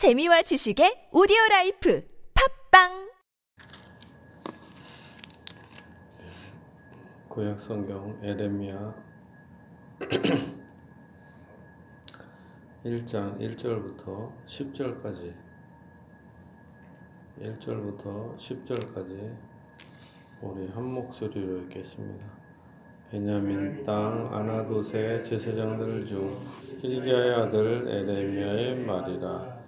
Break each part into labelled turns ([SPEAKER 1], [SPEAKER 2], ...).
[SPEAKER 1] 재미와 지식의 오디오 life 팟빵!
[SPEAKER 2] 구약 성경 예레미야 1장 1절부터 10절까지. 1절부터 10절까지 우리 한 목소리로 읽겠습니다. 베냐민 땅 아나돗의 제사장들 중 hil기야의 아들 에레미야의 말이라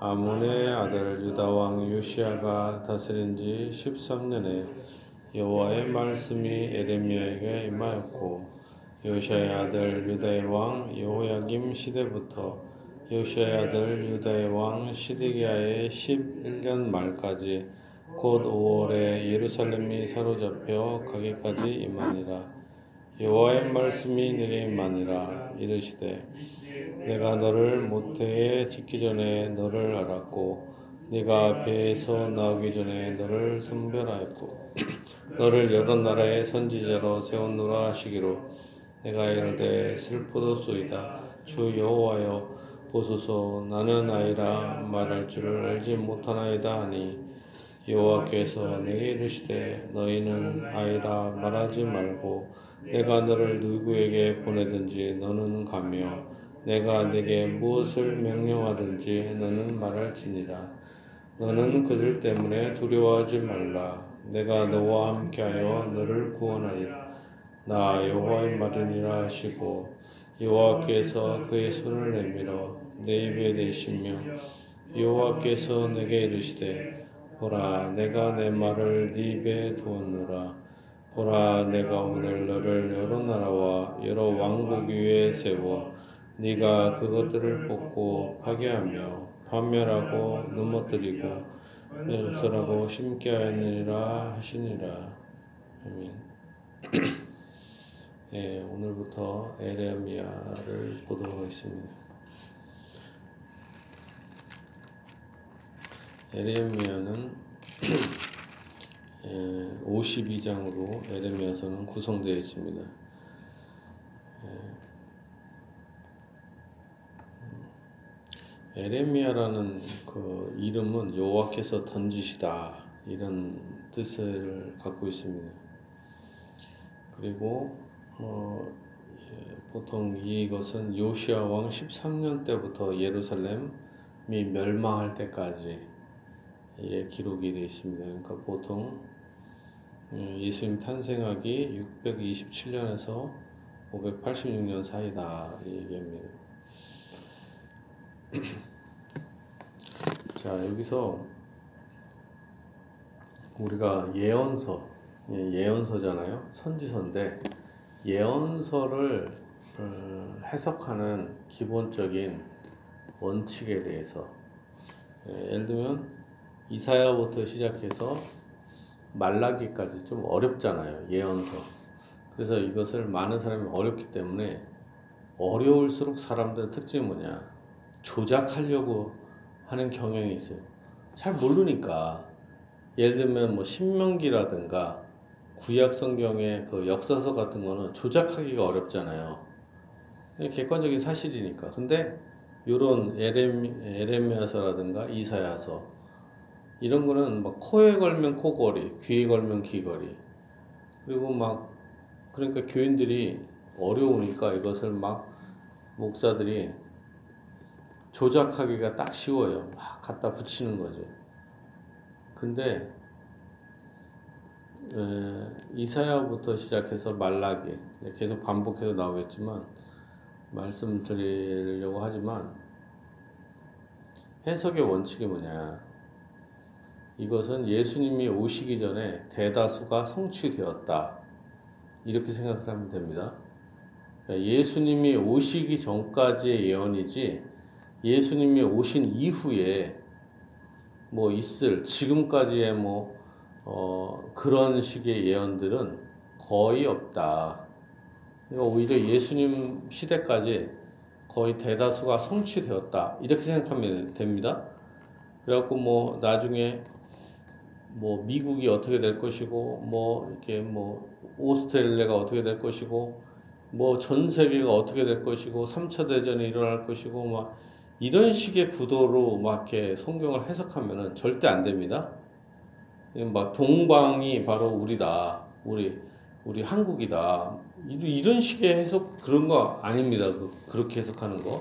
[SPEAKER 2] 아몬의 아들 유다 왕 요시아가 다스린 지 13년에 여호와의 말씀이 에레미야에게 임하였고 요시아의 아들 유다의 왕 여호야김 시대부터 요시아의 아들 유다의 왕 시드기야의 11년 말까지 곧 5월에 예루살렘이 사로잡혀 가기까지 임하니라. 여호와의 말씀이 내게 임하니라 이르시되 내가 너를 모태에 짓기 전에 너를 알았고 네가 배에서 나오기 전에 너를 선별하였고 너를 여러 나라의 선지자로 세웠노라 하시기로 내가 이르되 슬프도소이다. 주 여호와여 보소서. 나는 아이라 말할 줄을 알지 못하나이다 하니 여호와께서 내게 이르시되 너희는 아이라 말하지 말고 내가 너를 누구에게 보내든지 너는 가며 내가 네게 무엇을 명령하든지 너는 말할지니라. 너는 그들 때문에 두려워하지 말라. 내가 너와 함께하여 너를 구원하리라. 나 여호와의 말이니라 하시고 여호와께서 그의 손을 내밀어 내 입에 대시며 여호와께서 내게 이르시되 보라 내가 내 말을 네 입에 두었노라. 보라 내가 오늘 너를 여러 나라와 여러 왕국 위에 세워 네가 그것들을 뽑고 파괴하며 판멸하고 넘어뜨리고 열설하고 심게 하느니라 하시니라 아멘. 예, 오늘부터 에레미야를 보도록 하겠습니다. 에레미야는 52장으로 에레미야서는 구성되어 있습니다. 에레미야라는 그 이름은 여호와께서 던지시다 이런 뜻을 갖고 있습니다. 그리고 어, 예, 보통 이것은 요시아 왕 13년 때부터 예루살렘이 멸망할 때까지 예, 기록이 되어 있습니다. 그러니까 보통 음, 예수님 탄생하기 627년에서 586년 사이다 이 얘기입니다. 자 여기서 우리가 예언서 예, 예언서잖아요. 선지서인데 예언서를 음, 해석하는 기본적인 원칙에 대해서 예, 예를 들면 이사야부터 시작해서 말라기까지 좀 어렵잖아요 예언서. 그래서 이것을 많은 사람이 어렵기 때문에 어려울수록 사람들의 특징이 뭐냐 조작하려고 하는 경향이 있어요. 잘 모르니까 예를 들면 뭐 신명기라든가 구약 성경의 그 역사서 같은 거는 조작하기가 어렵잖아요. 객관적인 사실이니까. 근데 요런 에레미, 에레미야서라든가 이사야서 이런 거는 막 코에 걸면 코걸이, 귀에 걸면 귀걸이. 그리고 막 그러니까 교인들이 어려우니까 이것을 막 목사들이 조작하기가 딱 쉬워요. 막 갖다 붙이는 거죠. 근데 에, 이사야부터 시작해서 말라기 계속 반복해서 나오겠지만 말씀드리려고 하지만 해석의 원칙이 뭐냐? 이것은 예수님이 오시기 전에 대다수가 성취되었다. 이렇게 생각을 하면 됩니다. 그러니까 예수님이 오시기 전까지의 예언이지 예수님이 오신 이후에 뭐 있을 지금까지의 뭐 어, 그런 식의 예언들은 거의 없다. 오히려 예수님 시대까지 거의 대다수가 성취되었다. 이렇게 생각하면 됩니다. 그래갖고 뭐 나중에 뭐 미국이 어떻게 될 것이고 뭐 이렇게 뭐 오스트레일리아가 어떻게 될 것이고 뭐 전 세계가 어떻게 될 것이고 3차 대전이 일어날 것이고 막 이런 식의 구도로 막 이렇게 성경을 해석하면은 절대 안 됩니다. 막 동방이 바로 우리다. 우리 우리 한국이다. 이런 식의 해석 그런 거 아닙니다. 그, 그렇게 해석하는 거.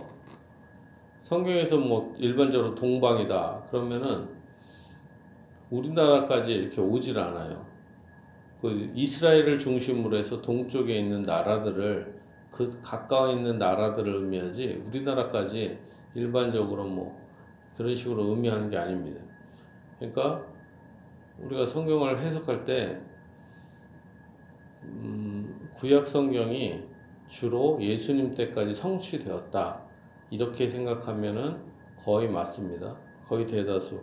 [SPEAKER 2] 성경에서 뭐 일반적으로 동방이다. 그러면은 우리나라까지 이렇게 오질 않아요. 그 이스라엘을 중심으로 해서 동쪽에 있는 나라들을 그 가까워 있는 나라들을 의미하지 우리나라까지 일반적으로 뭐 그런 식으로 의미하는 게 아닙니다. 그러니까 우리가 성경을 해석할 때 음, 구약 성경이 주로 예수님 때까지 성취되었다 이렇게 생각하면은 거의 맞습니다. 거의 대다수.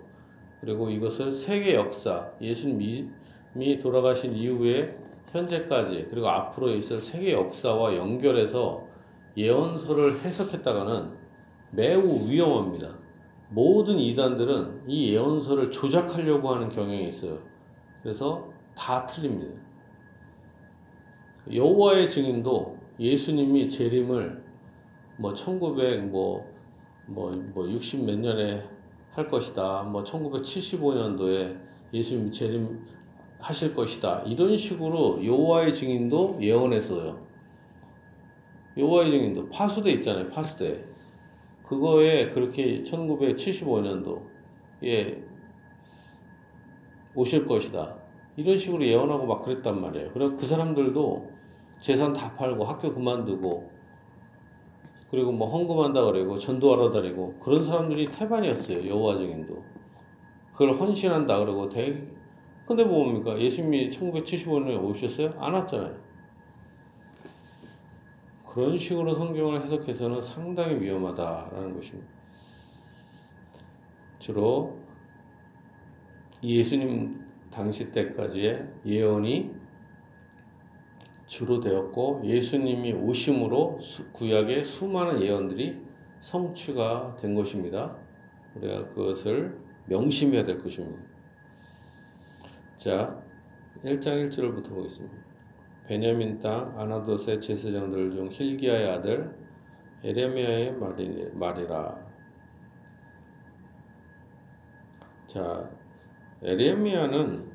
[SPEAKER 2] 그리고 이것을 세계 역사 예수님이 돌아가신 이후에 현재까지 그리고 앞으로 있을 세계 역사와 연결해서 예언서를 해석했다가는 매우 위험합니다. 모든 이단들은 이 예언서를 조작하려고 하는 경향이 있어요. 그래서 다 틀립니다. 여호와의 증인도 예수님이 재림을 뭐 1900 뭐 뭐 뭐 60 몇 년에 할 것이다. 뭐 1975년도에 예수님 재림 하실 것이다. 이런 식으로 여호와의 증인도 예언했어요. 여호와의 증인도 파수대 있잖아요. 파수대. 그거에 그렇게 1975년도에 오실 것이다. 이런 식으로 예언하고 막 그랬단 말이에요. 그래서 그 사람들도 재산 다 팔고 학교 그만두고 그리고 뭐 헌금한다 그러고 전도하러 다니고 그런 사람들이 태반이었어요. 여호와 증인도. 그걸 헌신한다 그러고 대 근데 뭡니까? 예수님이 1975년에 오셨어요? 안 왔잖아요. 그런 식으로 성경을 해석해서는 상당히 위험하다라는 것입니다. 주로 예수님 당시 때까지의 예언이 주로 되었고 예수님이 오심으로 구약의 수많은 예언들이 성취가 된 것입니다. 우리가 그것을 명심해야 될 것입니다. 자, 1장 1절부터 보겠습니다. 베냐민 땅 아나도스의 제사장들 중 힐기야의 아들 에레미야의 말이라. 자, 에레미야는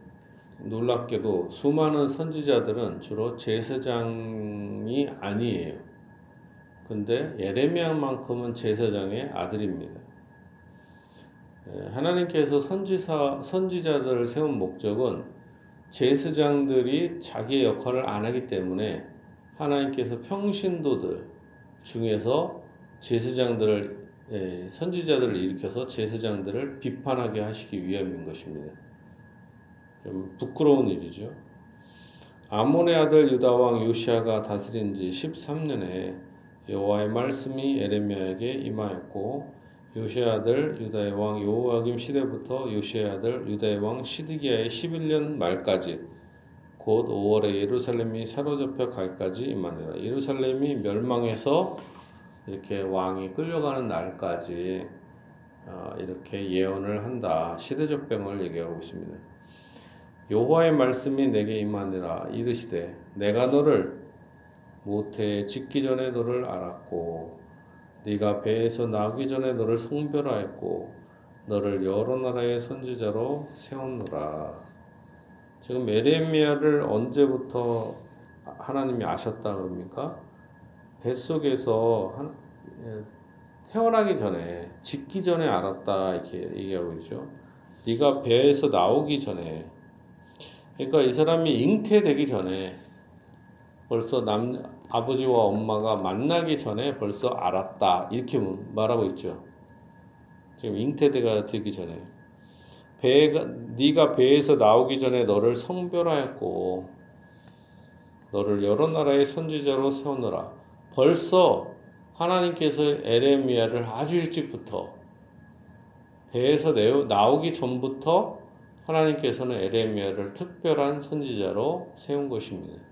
[SPEAKER 2] 놀랍게도 수많은 선지자들은 주로 제사장이 아니에요. 근데 예레미야만큼은 제사장의 아들입니다. 하나님께서 선지사 선지자들을 세운 목적은 제사장들이 자기의 역할을 안 하기 때문에 하나님께서 평신도들 중에서 제사장들을 선지자들을 일으켜서 제사장들을 비판하게 하시기 위함인 것입니다. 좀 부끄러운 일이죠. 아몬의 아들 유다 왕 요시아가 다스린 지 13년에 여호와의 말씀이 에레미야에게 임하였고 요시아 아들 유다의 왕 요호아김 시대부터 요시아 아들 유다의 왕 시드기야의 11년 말까지 곧 5월에 예루살렘이 사로잡혀 갈까지 임하니라. 예루살렘이 멸망해서 이렇게 왕이 끌려가는 날까지 어, 이렇게 예언을 한다. 시대적 병을 얘기하고 있습니다. 여호와의 말씀이 내게 임하니라 이르시되 내가 너를 모태에 짓기 전에 너를 알았고 네가 배에서 나오기 전에 너를 성별하였고 너를 여러 나라의 선지자로 세웠노라. 지금 에레미야를 언제부터 하나님이 아셨다 그럽니까? 뱃속에서 한, 예, 태어나기 전에 짓기 전에 알았다 이렇게 얘기하고 있죠. 네가 배에서 나오기 전에 그러니까 이 사람이 잉태되기 전에 벌써 남 아버지와 엄마가 만나기 전에 벌써 알았다 이렇게 말하고 있죠. 지금 잉태대가 되기 전에 배가 네가 배에서 나오기 전에 너를 성별하였고 너를 여러 나라의 선지자로 세우느라 벌써 하나님께서 에레미야를 아주 일찍부터 배에서 나오기 전부터 하나님께서는 에레미야를 특별한 선지자로 세운 것입니다.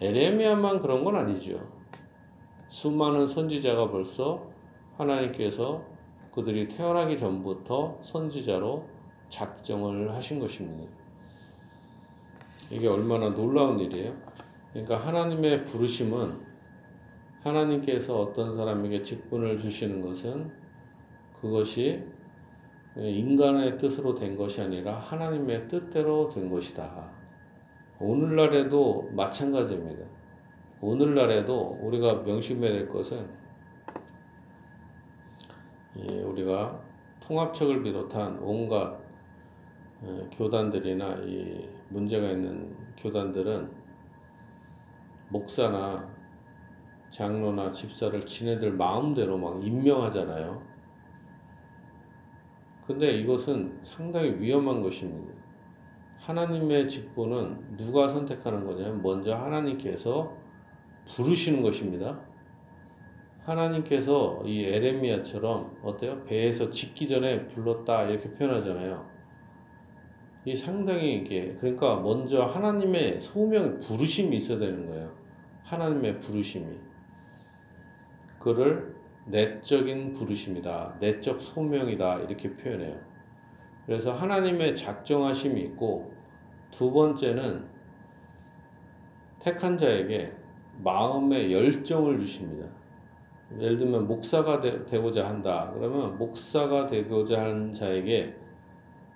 [SPEAKER 2] 에레미야만 그런 건 아니죠. 수많은 선지자가 벌써 하나님께서 그들이 태어나기 전부터 선지자로 작정을 하신 것입니다. 이게 얼마나 놀라운 일이에요. 그러니까 하나님의 부르심은 하나님께서 어떤 사람에게 직분을 주시는 것은 그것이 인간의 뜻으로 된 것이 아니라 하나님의 뜻대로 된 것이다. 오늘날에도 마찬가지입니다. 오늘날에도 우리가 명심해야 될 것은 우리가 통합책을 비롯한 온갖 교단들이나 이 문제가 있는 교단들은 목사나 장로나 집사를 지네들 마음대로 막 임명하잖아요. 근데 이것은 상당히 위험한 것입니다. 하나님의 직분은 누가 선택하는 거냐면 먼저 하나님께서 부르시는 것입니다. 하나님께서 이 에레미야처럼 어때요? 배에서 짓기 전에 불렀다 이렇게 표현하잖아요. 이 상당히 이게 그러니까 먼저 하나님의 소명 부르심이 있어야 되는 거예요. 하나님의 부르심이 그를 내적인 부르심이다, 내적 소명이다 이렇게 표현해요. 그래서 하나님의 작정하심이 있고 두 번째는 택한 자에게 마음의 열정을 주십니다. 예를 들면 목사가 되, 고자 한다. 그러면 목사가 되고자 하는 자에게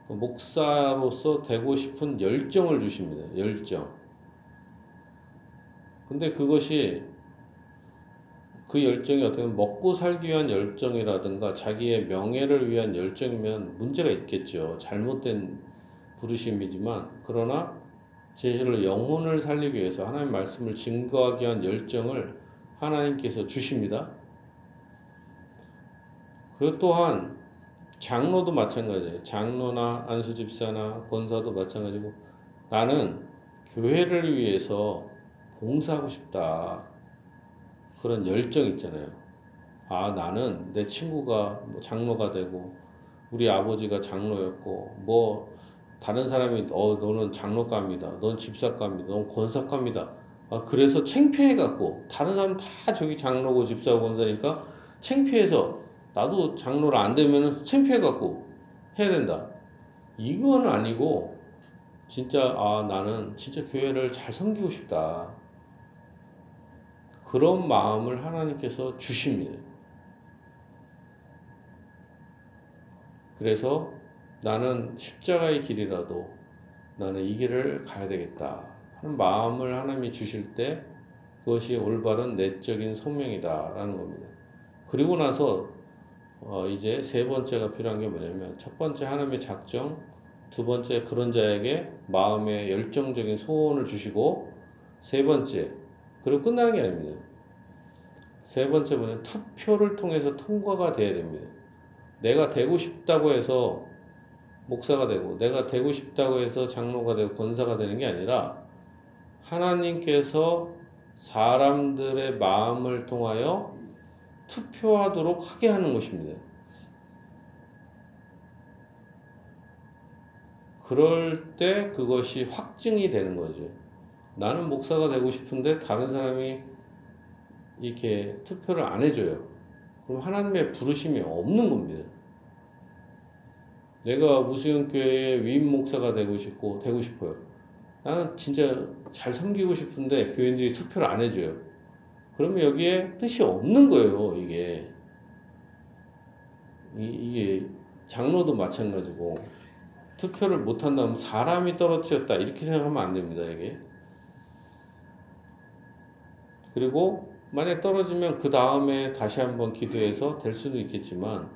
[SPEAKER 2] 그 목사로서 되고 싶은 열정을 주십니다. 열정. 근데 그것이 그 열정이 어떻게 보면 먹고 살기 위한 열정이라든가 자기의 명예를 위한 열정이면 문제가 있겠죠. 잘못된 부르심이지만 그러나 제시를 영혼을 살리기 위해서 하나님 말씀을 증거하기 위한 열정을 하나님께서 주십니다. 그리고 또한 장로도 마찬가지예요. 장로나 안수집사나 권사도 마찬가지고 나는 교회를 위해서 봉사하고 싶다. 그런 열정 있잖아요. 아, 나는 내 친구가 뭐 장로가 되고 우리 아버지가 장로였고 뭐 다른 사람이 어 너는 장로감이다. 넌 집사감이다. 넌 권사감이다. 아, 그래서 창피해 갖고 다른 사람 다 저기 장로고 집사고 권사니까 창피해서 나도 장로를 안 되면 창피해 갖고 해야 된다. 이건 아니고 진짜 아 나는 진짜 교회를 잘 섬기고 싶다. 그런 마음을 하나님께서 주십니다. 그래서 나는 십자가의 길이라도 나는 이 길을 가야 되겠다 하는 마음을 하나님이 주실 때 그것이 올바른 내적인 성명이다라는 겁니다. 그리고 나서 어 이제 세 번째가 필요한 게 뭐냐면 첫 번째 하나님의 작정, 두 번째 그런 자에게 마음의 열정적인 소원을 주시고 세 번째 그리고 끝나는 게 아닙니다. 세 번째 뭐냐 투표를 통해서 통과가 돼야 됩니다. 내가 되고 싶다고 해서 목사가 되고 내가 되고 싶다고 해서 장로가 되고 권사가 되는 게 아니라 하나님께서 사람들의 마음을 통하여 투표하도록 하게 하는 것입니다. 그럴 때 그것이 확증이 되는 거죠. 나는 목사가 되고 싶은데 다른 사람이 이렇게 투표를 안 해줘요. 그럼 하나님의 부르심이 없는 겁니다. 내가 무수형교회의 위임 목사가 되고 싶고 되고 싶어요. 나는 진짜 잘 섬기고 싶은데 교인들이 투표를 안 해줘요. 그러면 여기에 뜻이 없는 거예요. 이게 이, 이게 장로도 마찬가지고 투표를 못 한다면 사람이 떨어뜨렸다 이렇게 생각하면 안 됩니다. 이게 그리고 만약 떨어지면 그 다음에 다시 한번 기도해서 될 수도 있겠지만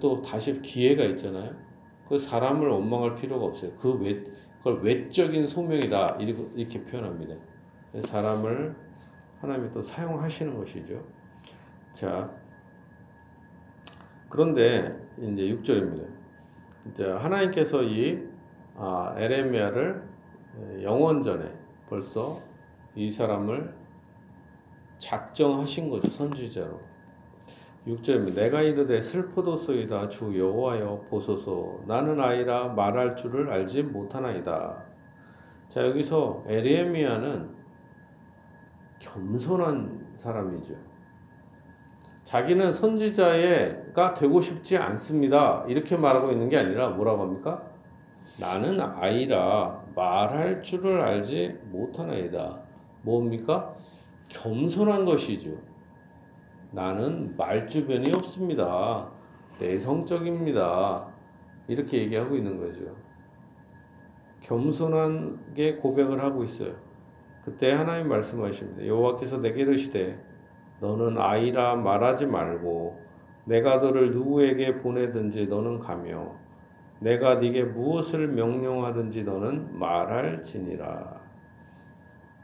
[SPEAKER 2] 또 다시 기회가 있잖아요. 그 사람을 원망할 필요가 없어요. 그 외, 그걸 외적인 소명이다. 이렇게, 표현합니다. 사람을 하나님이 또 사용하시는 것이죠. 자, 그런데 이제 6절입니다. 이제 하나님께서 이 아, 에레미야를 영원 전에 벌써 이 사람을 작정하신 거죠. 선지자로. 6절입니다. 내가 이르되 슬프도소이다 주 여호와여 보소서 나는 아이라 말할 줄을 알지 못하나이다. 자 여기서 에레미야는 겸손한 사람이죠. 자기는 선지자가 되고 싶지 않습니다. 이렇게 말하고 있는 게 아니라 뭐라고 합니까? 나는 아이라 말할 줄을 알지 못하나이다. 뭡니까? 겸손한 것이죠. 나는 말주변이 없습니다. 내성적입니다. 이렇게 얘기하고 있는 거죠. 겸손하게 고백을 하고 있어요. 그때 하나님 말씀하십니다. 여호와께서 내게 이르시되 너는 아이라 말하지 말고 내가 너를 누구에게 보내든지 너는 가며 내가 네게 무엇을 명령하든지 너는 말할지니라.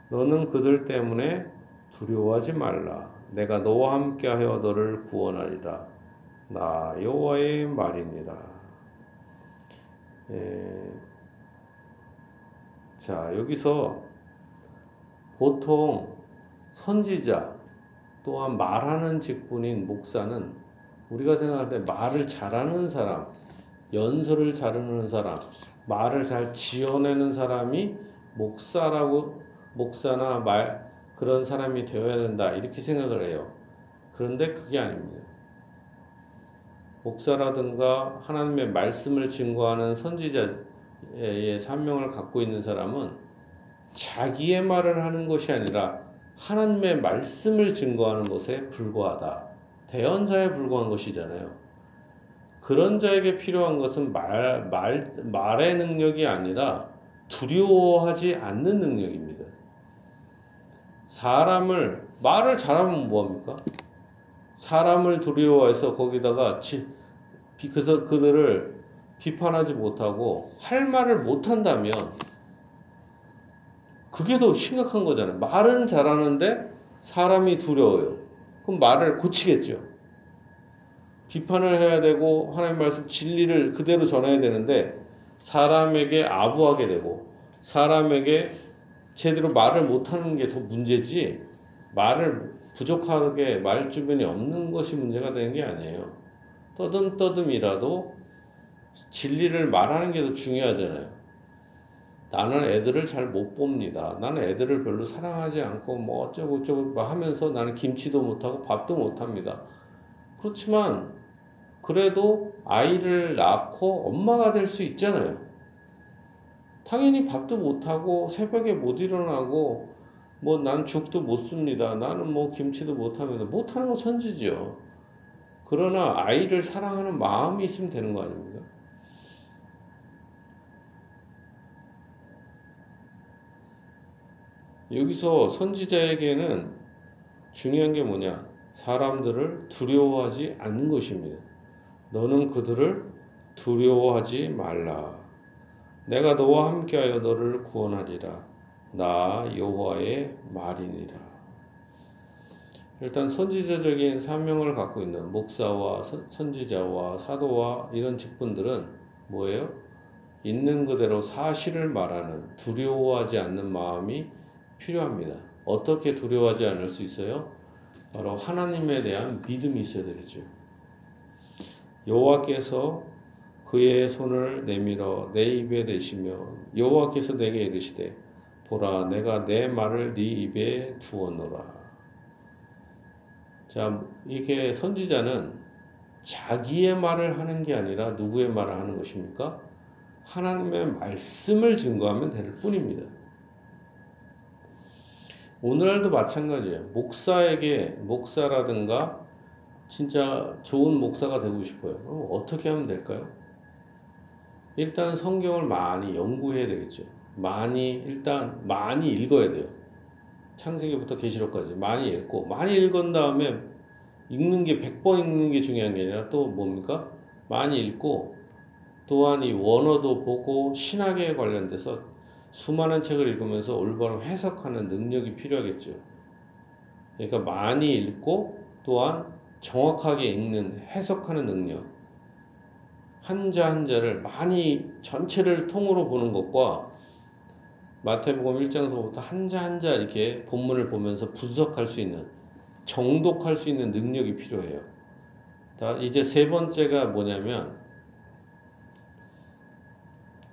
[SPEAKER 2] 너는 그들 때문에 두려워하지 말라. 내가 너와 함께하여 너를 구원하리라. 나 여호와의 말입니다. 예. 자 여기서 보통 선지자 또한 말하는 직분인 목사는 우리가 생각할 때 말을 잘하는 사람, 연설을 잘하는 사람, 말을 잘 지어내는 사람이 목사라고 목사나 말 그런 사람이 되어야 된다 이렇게 생각을 해요. 그런데 그게 아닙니다. 목사라든가 하나님의 말씀을 증거하는 선지자의 사명을 갖고 있는 사람은 자기의 말을 하는 것이 아니라 하나님의 말씀을 증거하는 것에 불과하다. 대언자에 불과한 것이잖아요. 그런 자에게 필요한 것은 말, 말, 말의 능력이 아니라 두려워하지 않는 능력입니다. 사람을, 말을 잘하면 뭐합니까? 사람을 두려워해서 거기다가 지, 그래서 그들을 비판하지 못하고 할 말을 못한다면 그게 더 심각한 거잖아요. 말은 잘하는데 사람이 두려워요. 그럼 말을 고치겠죠. 비판을 해야 되고 하나님 말씀 진리를 그대로 전해야 되는데 사람에게 아부하게 되고 사람에게 제대로 말을 못하는 게 더 문제지 말을 부족하게 말 주변이 없는 것이 문제가 되는 게 아니에요. 떠듬떠듬이라도 진리를 말하는 게 더 중요하잖아요. 나는 애들을 잘 못 봅니다. 나는 애들을 별로 사랑하지 않고 뭐 어쩌고 저쩌고 하면서 나는 김치도 못하고 밥도 못합니다. 그렇지만 그래도 아이를 낳고 엄마가 될 수 있잖아요. 당연히 밥도 못하고 새벽에 못 일어나고 뭐 난 죽도 못 씁니다. 나는 뭐 김치도 못합니다. 못하는 거 천지죠. 그러나 아이를 사랑하는 마음이 있으면 되는 거 아닙니까? 여기서 선지자에게는 중요한 게 뭐냐? 사람들을 두려워하지 않는 것입니다. 너는 그들을 두려워하지 말라. 내가 너와 함께하여 너를 구원하리라. 나 여호와의 말이니라. 일단 선지자적인 사명을 갖고 있는 목사와 선지자와 사도와 이런 직분들은 뭐예요? 있는 그대로 사실을 말하는 두려워하지 않는 마음이 필요합니다. 어떻게 두려워하지 않을 수 있어요? 바로 하나님에 대한 믿음이 있어야 되겠죠. 여호와께서 그의 손을 내밀어 내 입에 대시며 여호와께서 내게 이르시되 보라 내가 내 말을 네 입에 두었노라. 자, 이게 선지자는 자기의 말을 하는 게 아니라 누구의 말을 하는 것입니까? 하나님의 말씀을 증거하면 될 뿐입니다. 오늘도 마찬가지예요. 목사에게 목사라든가 진짜 좋은 목사가 되고 싶어요. 그럼 어떻게 하면 될까요? 일단 성경을 많이 연구해야 되겠죠. 많이 일단 많이 읽어야 돼요. 창세기부터 계시록까지 많이 읽고 많이 읽은 다음에 읽는 게 100번 읽는 게 중요한 게 아니라 또 뭡니까? 많이 읽고 또한 이 원어도 보고 신학에 관련돼서 수많은 책을 읽으면서 올바로 해석하는 능력이 필요하겠죠. 그러니까 많이 읽고 또한 정확하게 읽는 해석하는 능력. 한자 한자를 많이 전체를 통으로 보는 것과 마태복음 1장서부터 한자 한자 이렇게 본문을 보면서 분석할 수 있는 정독할 수 있는 능력이 필요해요. 이제 세 번째가 뭐냐면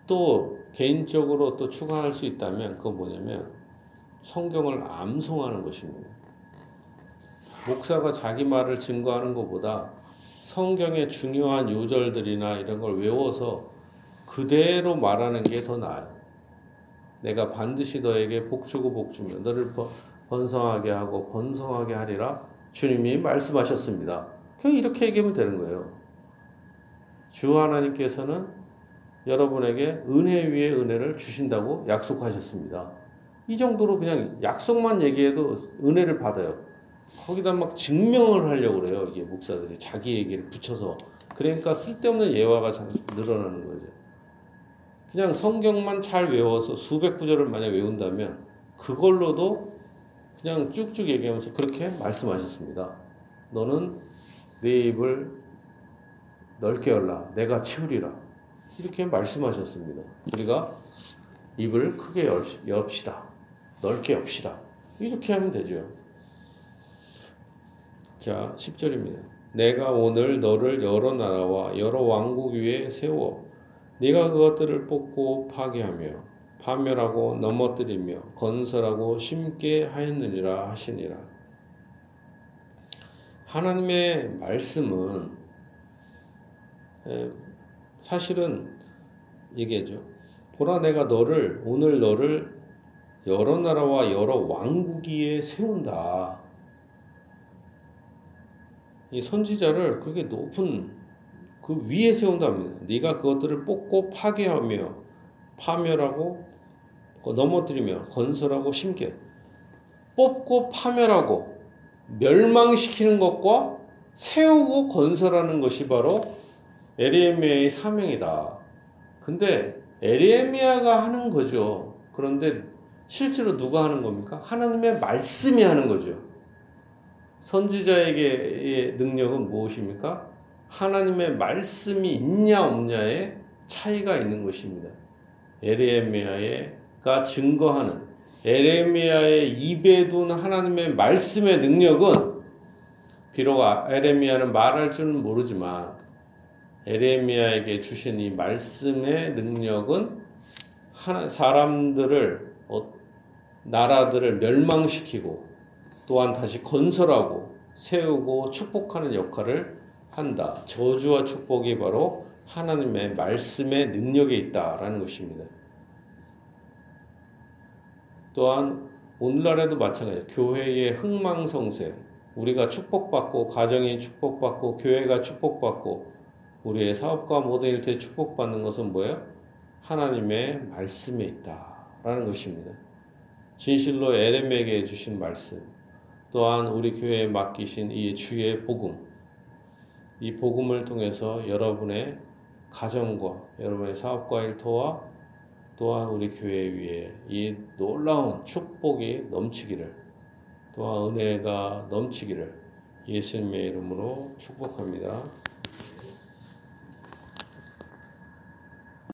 [SPEAKER 2] 또 개인적으로 또 추가할 수 있다면 그거 뭐냐면 성경을 암송하는 것입니다. 목사가 자기 말을 증거하는 것보다 성경의 중요한 요절들이나 이런 걸 외워서 그대로 말하는 게 더 나아요. 내가 반드시 너에게 복주고 복주며 너를 번성하게 하고 번성하게 하리라 주님이 말씀하셨습니다. 그냥 이렇게 얘기하면 되는 거예요. 주 하나님께서는 여러분에게 은혜 위에 은혜를 주신다고 약속하셨습니다. 이 정도로 그냥 약속만 얘기해도 은혜를 받아요. 거기다 막 증명을 하려고 그래요. 이게 목사들이 자기 얘기를 붙여서. 그러니까 쓸데없는 예화가 늘어나는 거죠. 그냥 성경만 잘 외워서 수백 구절을 만약 외운다면 그걸로도 그냥 쭉쭉 얘기하면서 그렇게 말씀하셨습니다. 너는 내 입을 넓게 열라. 내가 채우리라. 이렇게 말씀하셨습니다. 우리가 입을 크게 엽시다. 넓게 엽시다. 이렇게 하면 되죠. 자, 10절입니다. 내가 오늘 너를 여러 나라와 여러 왕국 위에 세워 네가 그것들을 뽑고 파괴하며 파멸하고 넘어뜨리며 건설하고 심게 하였느니라 하시니라. 하나님의 말씀은 사실은 얘기하죠. 보라 내가 너를 오늘 너를 여러 나라와 여러 왕국 위에 세운다. 이 선지자를 그렇게 높은 그 위에 세운답니다. 네가 그것들을 뽑고 파괴하며 파멸하고 넘어뜨리며 건설하고 심게 뽑고 파멸하고 멸망시키는 것과 세우고 건설하는 것이 바로 에레미야의 사명이다. 근데 에레미야가 하는 거죠. 그런데 실제로 누가 하는 겁니까? 하나님의 말씀이 하는 거죠. 선지자에게의 능력은 무엇입니까? 하나님의 말씀이 있냐 없냐의 차이가 있는 것입니다. 에레미야가 증거하는 에레미야의 입에 둔 하나님의 말씀의 능력은 비록 에레미야는 말할 줄은 모르지만 에레미야에게 주신 이 말씀의 능력은 사람들을 어, 나라들을 멸망시키고 또한 다시 건설하고 세우고 축복하는 역할을 한다. 저주와 축복이 바로 하나님의 말씀의 능력에 있다라는 것입니다. 또한 오늘날에도 마찬가지예요. 교회의 흥망성쇠, 우리가 축복받고 가정이 축복받고 교회가 축복받고 우리의 사업과 모든 일터에 축복받는 것은 뭐예요? 하나님의 말씀에 있다라는 것입니다. 진실로 에렘에게 주신 말씀, 또한 우리 교회에 맡기신 이 주의 복음, 이 복음을 통해서 여러분의 가정과 여러분의 사업과 일터와 또한 우리 교회 위에 이 놀라운 축복이 넘치기를 또한 은혜가 넘치기를 예수님의 이름으로 축복합니다.